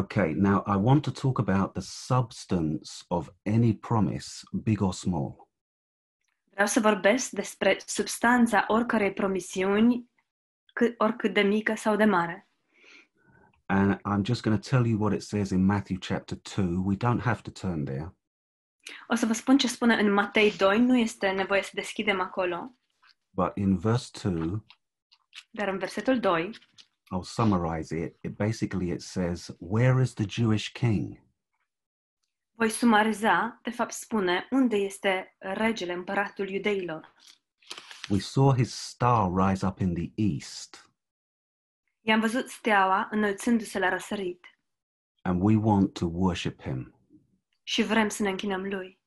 Okay, now I want to talk about the substance of any promise, big or small. Vreau să vorbesc despre substanța oricărei promisiuni, cât, oricât de mică sau de mare. And I'm just going to tell you what it says in Matthew chapter 2. We don't have to turn there. O să vă spun ce spune în Matei 2, nu este nevoie să deschidem acolo, But in verse 2, dar în versetul 2 I'll summarize it. It basically it says, "Where is the Jewish king?" voi sumariza, de fapt spune, unde este regele, împăratul iudeilor. We saw his star rise up in the east, I-am văzut steaua înălțându-se la răsărit and we want to worship him. și vrem să ne închinăm lui.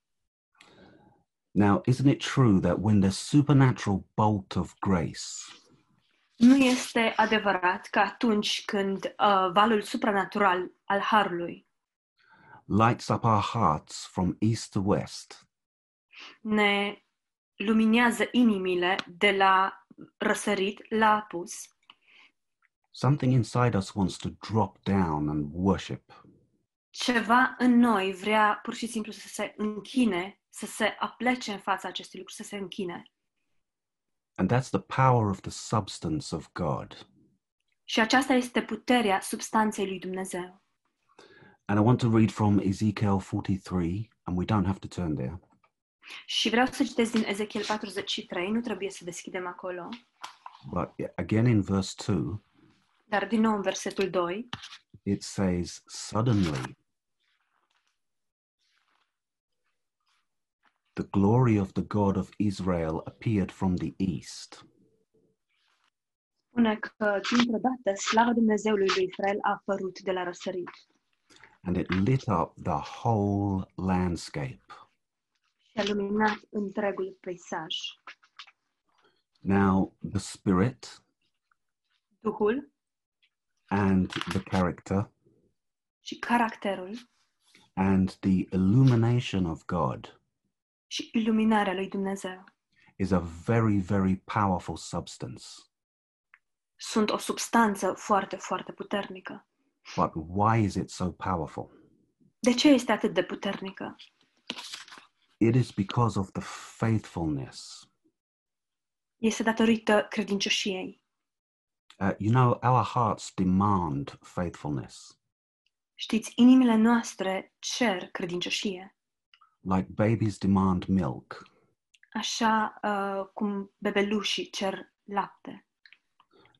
Now, isn't it true that when the supernatural bolt of grace Nu este adevărat că atunci când uh, valul supranatural al harului lights up our hearts from east to west, ne luminează inimile de la răsărit la apus, something inside us wants to drop down and worship. ceva în noi vrea pur și simplu să se închine, să se aplece în fața acestui lucru, să se închine. And that's the power of the substance of God. Și aceasta este puterea substanței lui Dumnezeu. And I want to read from Ezekiel 43, and we don't have to turn there. Și vreau să citesc din Ezechiel 43, nu trebuie să deschidem acolo, But again in verse 2, dar din nou în versetul 2, it says, Suddenly the glory of the God of Israel appeared from the east. spune că dintr-o dată slava Dumnezeului lui Israel a apărut de la răsărit and it lit up the whole landscape. și a luminat întregul peisaj. Now, the spirit Duhul and the character și caracterul and the illumination of God și iluminarea lui Dumnezeu is a very, very powerful substance. sunt o substanță foarte, foarte puternică. But why is it so powerful? De ce este atât de puternică? It is because of the faithfulness. Este datorită credincioșiei. Uh, you know, our hearts demand faithfulness. Știți, inimile noastre cer credincioșie, Like babies demand milk, așa uh, cum bebelușii cer lapte.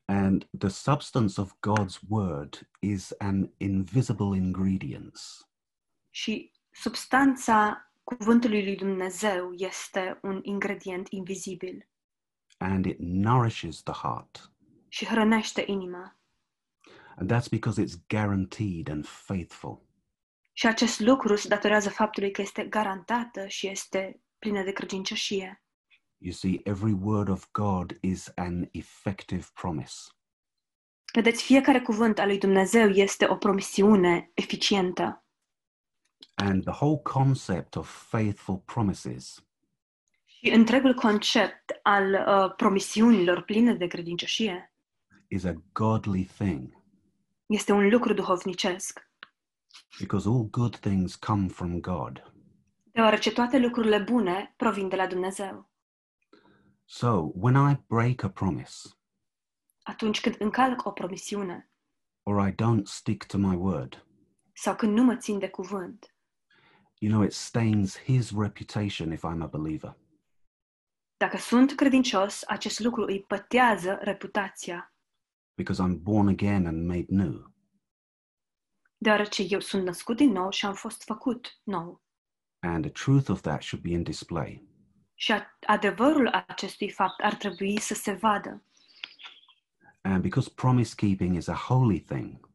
and the substance of God's word is an invisible ingredient. Și substanța cuvântului lui Dumnezeu este un ingredient invizibil and it nourishes the heart. și hrănește inima. And that's because it's guaranteed and faithful. Și acest lucru se datorează faptului că este garantată și este plină de credincioșie. You see, every word of God is an effective promise. Vedeți, fiecare cuvânt al lui Dumnezeu este o promisiune eficientă. And the whole concept of faithful promises Și întregul concept al uh, promisiunilor pline de credincioșie is a godly thing este un lucru duhovnicesc, because all good things come from God. deoarece toate lucrurile bune provin de la Dumnezeu. So when I break a promise Atunci când încalc o promisiune or I don't stick to my word, sau când nu mă țin de cuvânt, you know, it stains his reputation if I'm a believer. dacă sunt credincios, acest lucru îi pătează reputația, because I'm born again and made new. Deoarece eu sunt născut din nou și am fost făcut nou. And the truth of that should be in display. Și a- adevărul acestui fapt ar trebui să se vadă, And because promise keeping is a holy thing,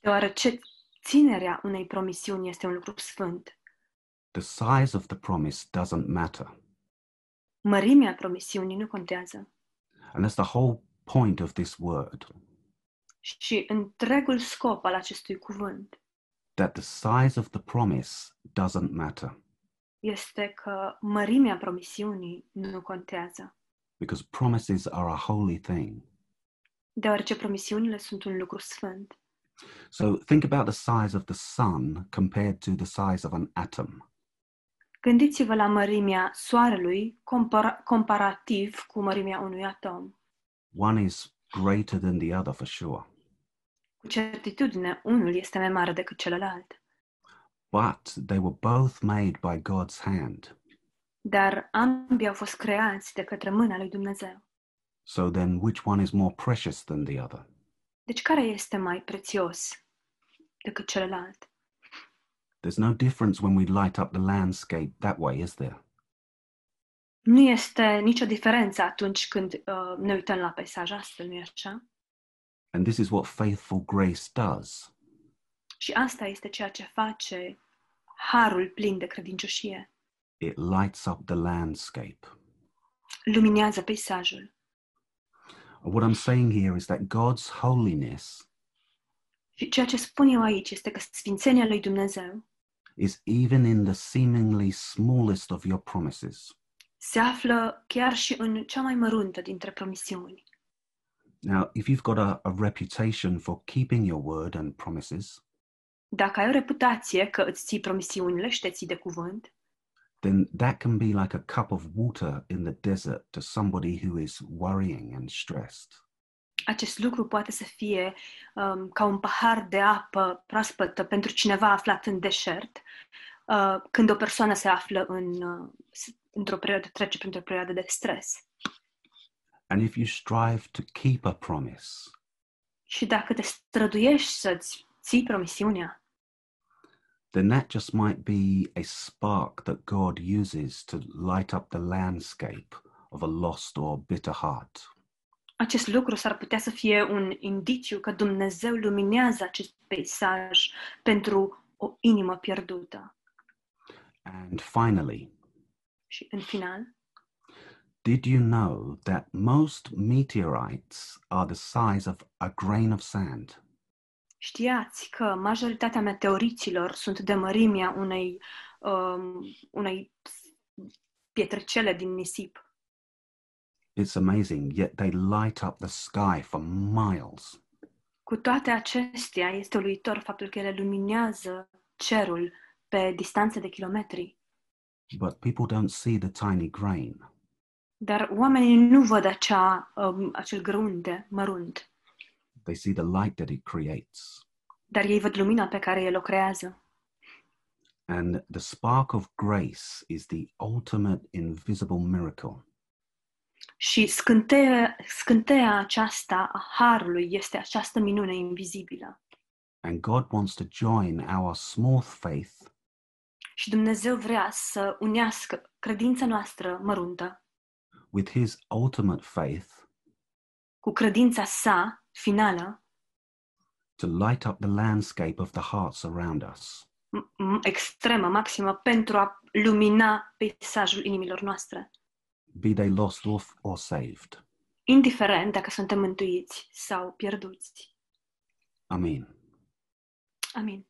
deoarece ținerea unei promisiuni este un lucru sfânt. the size of the promise doesn't matter. Mărimea promisiunii nu contează. And that's the whole point of this word Și întregul scop al acestui cuvânt that the size of the promise doesn't matter este că mărimea promisiunii nu contează, because promises are a holy thing. deoarece promisiunile sunt un lucru sfânt. So think about the size of the sun compared to the size of an atom. Gândiți-vă la mărimea Soarelui compara- comparativ cu mărimea unui atom. One is greater than the other for sure. Cu certitudine, unul este mai mare decât celălalt. But they were both made by God's hand. Dar ambii au fost creați de către mâna lui Dumnezeu. So then, which one is more precious than the other? Deci care este mai prețios decât celălalt? There's no difference when we light up the landscape that way, is there? Nu este nicio diferență atunci când uh, ne uităm la peisaj astfel, nu-i așa? And this is what faithful grace does. Și asta este ceea ce face harul plin de credincioșie. It lights up the landscape. Luminează peisajul. What I'm saying here is that God's holiness Și ceea ce spun eu aici este că sfințenia lui Dumnezeu is even in the seemingly smallest of your promises. Se află chiar și în cea mai măruntă dintre promisiuni. Now, if you've got a, a reputation for keeping your word and promises, Dacă ai o reputație că îți ții promisiunile și te ții de cuvânt, then that can be like a cup of water in the desert to somebody who is worrying and stressed. acest lucru poate să fie um, ca un pahar de apă proaspătă pentru cineva aflat în deșert, uh, când o persoană se află în, uh, s- într-o perioadă, trece printr-o perioadă de stres. And if you strive to keep a promise, Și dacă te străduiești să-ți ții promisiunea, then that just might be a spark that God uses to light up the landscape of a lost or bitter heart. acest lucru s-ar putea să fie un indiciu că Dumnezeu luminează acest peisaj pentru o inimă pierdută. And finally, Și în final, did you know that most meteorites are the size of a grain of sand? Știați că majoritatea meteoriților sunt de mărimea unei, um, unei pietrăcele din nisip. It's amazing, yet they light up the sky for miles. Cu toate acestea, este uluitor faptul că ele luminează cerul pe distanțe de kilometri. But people don't see the tiny grain. Dar oamenii nu văd acea, um, acel grunte mărunt, They see the light that it creates. dar ei văd lumina pe care el o creează. And the spark of grace is the ultimate invisible miracle. Și scânteia, scânteia aceasta a harului este această minune invizibilă. And God wants to join our small faith Și Dumnezeu vrea să unească credința noastră măruntă with his ultimate faith cu credința sa finală, to light up the landscape of the hearts around us. m- m- extremă, maximă, pentru a lumina peisajul inimilor noastre, be they lost or, or saved. indiferent dacă suntem mântuiți sau pierduți. Amen. Amin.